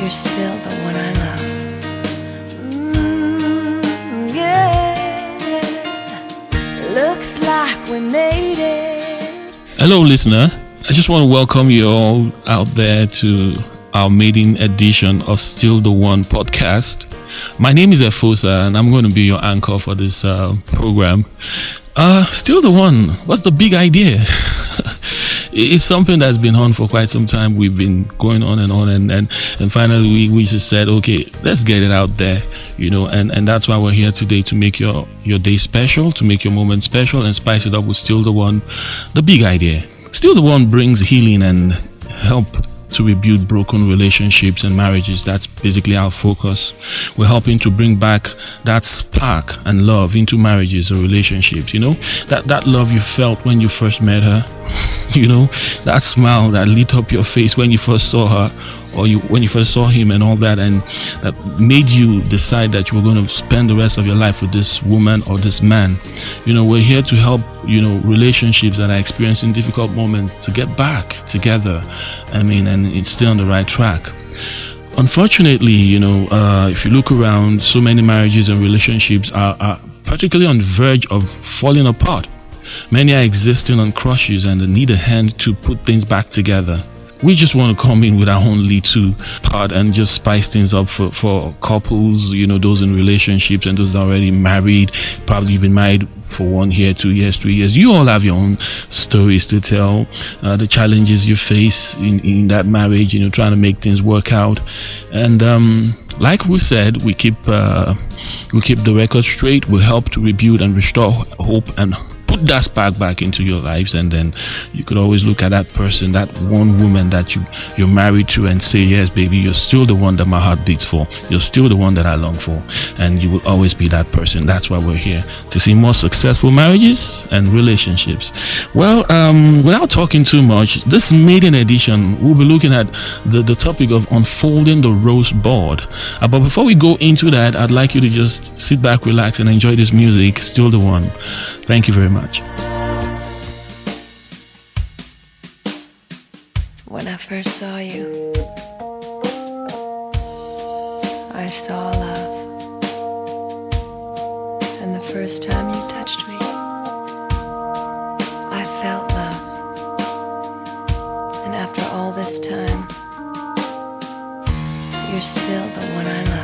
you're still the one I love. Mm, yeah, looks like we made it. Hello, listener. I just want to welcome you all out there to our maiden edition of Still the One podcast. My name is Efosa, and I'm going to be your anchor for this uh, program. Uh, still the one. What's the big idea? it's something that's been on for quite some time. We've been going on and on, and and, and finally we, we just said, okay, let's get it out there, you know, and, and that's why we're here today to make your your day special, to make your moment special, and spice it up with still the one, the big idea. Still the one brings healing and help to rebuild broken relationships and marriages. That's basically our focus. We're helping to bring back that spark and love into marriages or relationships. You know, that, that love you felt when you first met her, you know, that smile that lit up your face when you first saw her or you when you first saw him and all that and that made you decide that you were going to spend the rest of your life with this woman or this man. You know we're here to help you know relationships that are experiencing difficult moments to get back together. I mean and it's still on the right track. Unfortunately you know uh, if you look around so many marriages and relationships are, are particularly on the verge of falling apart. Many are existing on crushes and need a hand to put things back together we just want to come in with our own little part and just spice things up for, for couples, you know, those in relationships and those already married. Probably you've been married for one year, two years, three years. You all have your own stories to tell, uh, the challenges you face in, in that marriage, you know, trying to make things work out. And, um, like we said, we keep uh, we keep the record straight. We help to rebuild and restore hope and put that spark back into your lives and then you could always look at that person that one woman that you you're married to and say yes baby you're still the one that my heart beats for. You're still the one that i long for. And you will always be that person. That's why we're here to see more successful marriages and relationships. Well um, without talking too much this maiden edition we'll be looking at the, the topic of unfolding the rose bud. Uh, but before we go into that i'd like you to just sit back relax and enjoy this music. Still the one. Thank you very much much. When I first saw you, I saw love. And the first time you touched me, I felt love. And after all this time, you're still the one I love.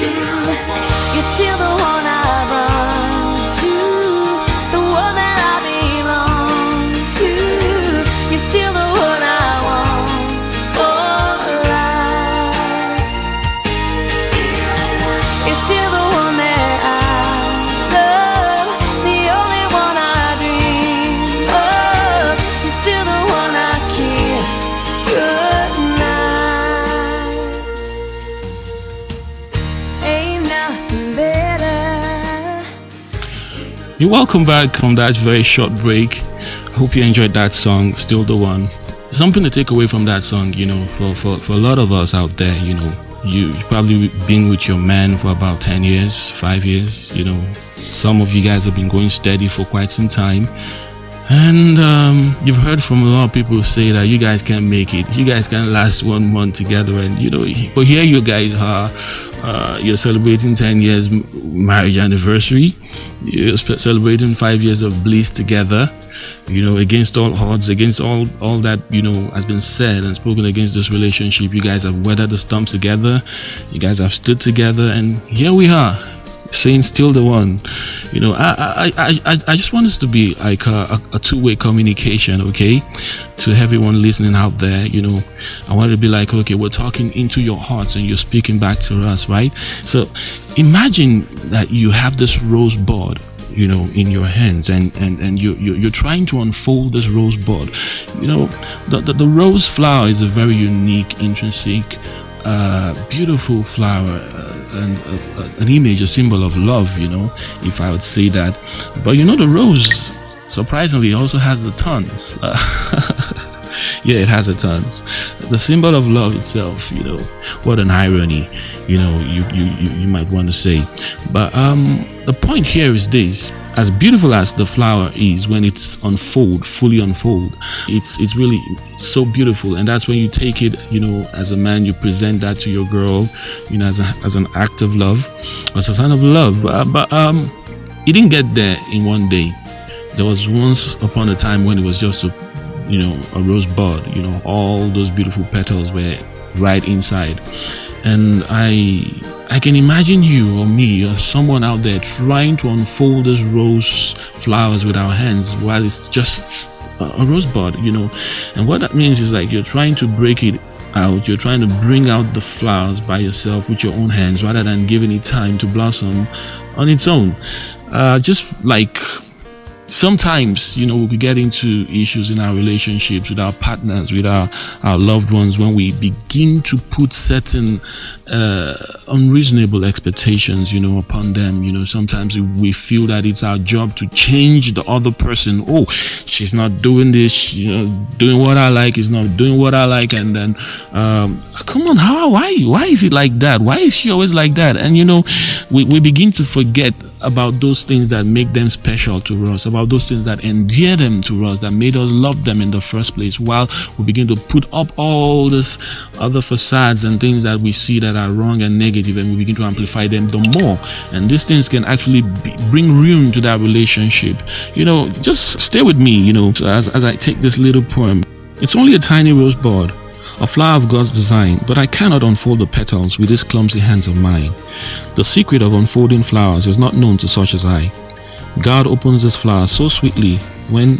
You're still the You're welcome back from that very short break. I hope you enjoyed that song, Still the One. Something to take away from that song, you know, for, for, for a lot of us out there, you know, you, you've probably been with your man for about 10 years, 5 years, you know. Some of you guys have been going steady for quite some time. And um, you've heard from a lot of people say that you guys can't make it. You guys can't last one month together. And, you know, but here you guys are. Uh, you're celebrating 10 years marriage anniversary. You're celebrating five years of bliss together. You know, against all odds, against all all that you know has been said and spoken against this relationship. You guys have weathered the storm together. You guys have stood together, and here we are saying still the one. You know, I I, I, I just want us to be like a, a two way communication, okay? To everyone listening out there, you know, I want to be like, okay, we're talking into your hearts and you're speaking back to us, right? So imagine that you have this rose rosebud you know in your hands and and and you, you you're trying to unfold this rose rosebud you know the, the, the rose flower is a very unique intrinsic uh, beautiful flower uh, uh, an image a symbol of love you know if i would say that. But you know the rose surprisingly also has the thorns yeah it has a tons. the symbol of love itself you know what an irony you know you you, you, you might want to say. But um the point here is this. As beautiful as the flower is when it's unfold fully unfold it's it's really so beautiful. And that's when you take it you know as a man you present that to your girl you know as, a, as an act of love as a sign of love. Uh, but um it didn't get there in one day. There was once upon a time when it was just a you know a rose bud you know all those beautiful petals were right inside. And i i can imagine you or me or someone out there trying to unfold those rose flowers with our hands while it's just a, a rose bud you know. And what that means is like you're trying to break it out. You're trying to bring out the flowers by yourself with your own hands rather than giving it time to blossom on its own. Uh, just like sometimes you know we get into issues in our relationships with our partners with our our loved ones when we begin to put certain uh, unreasonable expectations you know upon them. You know sometimes we feel that it's our job to change the other person. Oh she's not doing this. You know doing what i like. Is not doing what i like. And then um, come on how why why is it like that? Why is she always like that? And you know we, we begin to forget about those things that make them special to us, about those things that endear them to us, that made us love them in the first place, while we begin to put up all these other facades and things that we see that are wrong and negative, and we begin to amplify them the more. And these things can actually be, bring ruin to that relationship. You know, just stay with me, you know, as, as I take this little poem. It's only a tiny rosebud a flower of God's design, but I cannot unfold the petals with these clumsy hands of mine. The secret of unfolding flowers is not known to such as I. God opens his flowers so sweetly when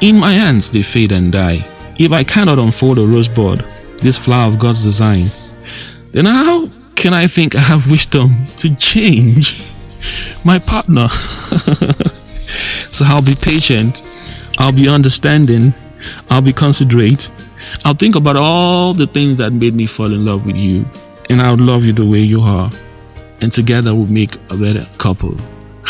in my hands they fade and die. If I cannot unfold a rosebud, this flower of God's design, then how can I think I have wisdom to change my partner? so I'll be patient, I'll be understanding, I'll be considerate, I'll think about all the things that made me fall in love with you, and I'll love you the way you are, and together we'll make a better couple.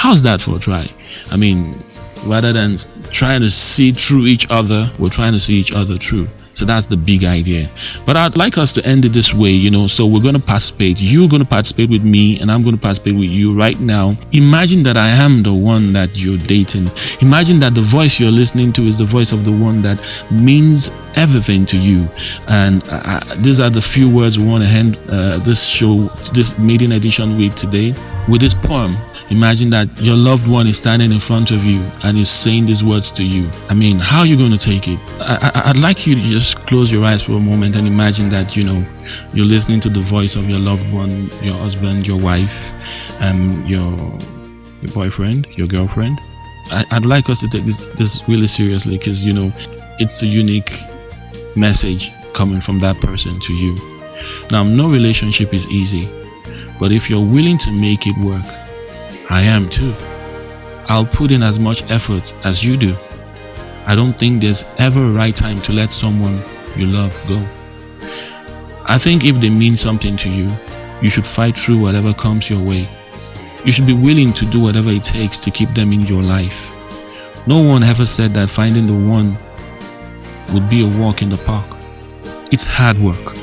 How's that for a try? I mean, rather than trying to see through each other, we're trying to see each other through. So that's the big idea. But I'd like us to end it this way, you know. So we're going to participate. You're going to participate with me, and I'm going to participate with you right now. Imagine that I am the one that you're dating. Imagine that the voice you're listening to is the voice of the one that means everything to you. And uh, these are the few words we want to end uh, this show, this maiden edition with today, with this poem Imagine that your loved one is standing in front of you and is saying these words to you. I mean, how are you going to take it? I, would like you to just close your eyes for a moment and imagine that, you know, you're listening to the voice of your loved one, your husband, your wife, um, your, your boyfriend, your girlfriend. I, would like us to take this, this really seriously because, you know, it's a unique message coming from that person to you. Now, no relationship is easy, but if you're willing to make it work, I am too. I'll put in as much effort as you do. I don't think there's ever a right time to let someone you love go. I think if they mean something to you, you should fight through whatever comes your way. You should be willing to do whatever it takes to keep them in your life. No one ever said that finding the one would be a walk in the park. It's hard work.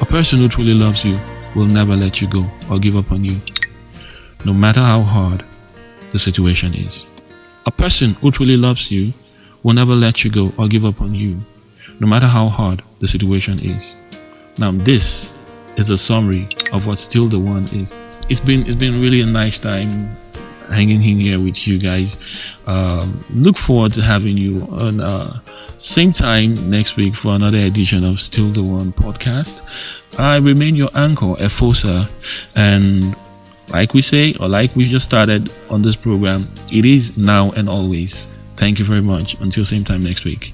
A person who truly loves you will never let you go or give up on you no matter how hard the situation is. A person who truly loves you will never let you go or give up on you, no matter how hard the situation is. Now, this is a summary of what Still the One is. It's been it's been really a nice time hanging in here with you guys. Um, look forward to having you on uh, same time next week for another edition of Still the One podcast. I remain your anchor, Efosa, and Like we say, or like we just started on this program, it is now and always. Thank you very much. Until same time next week.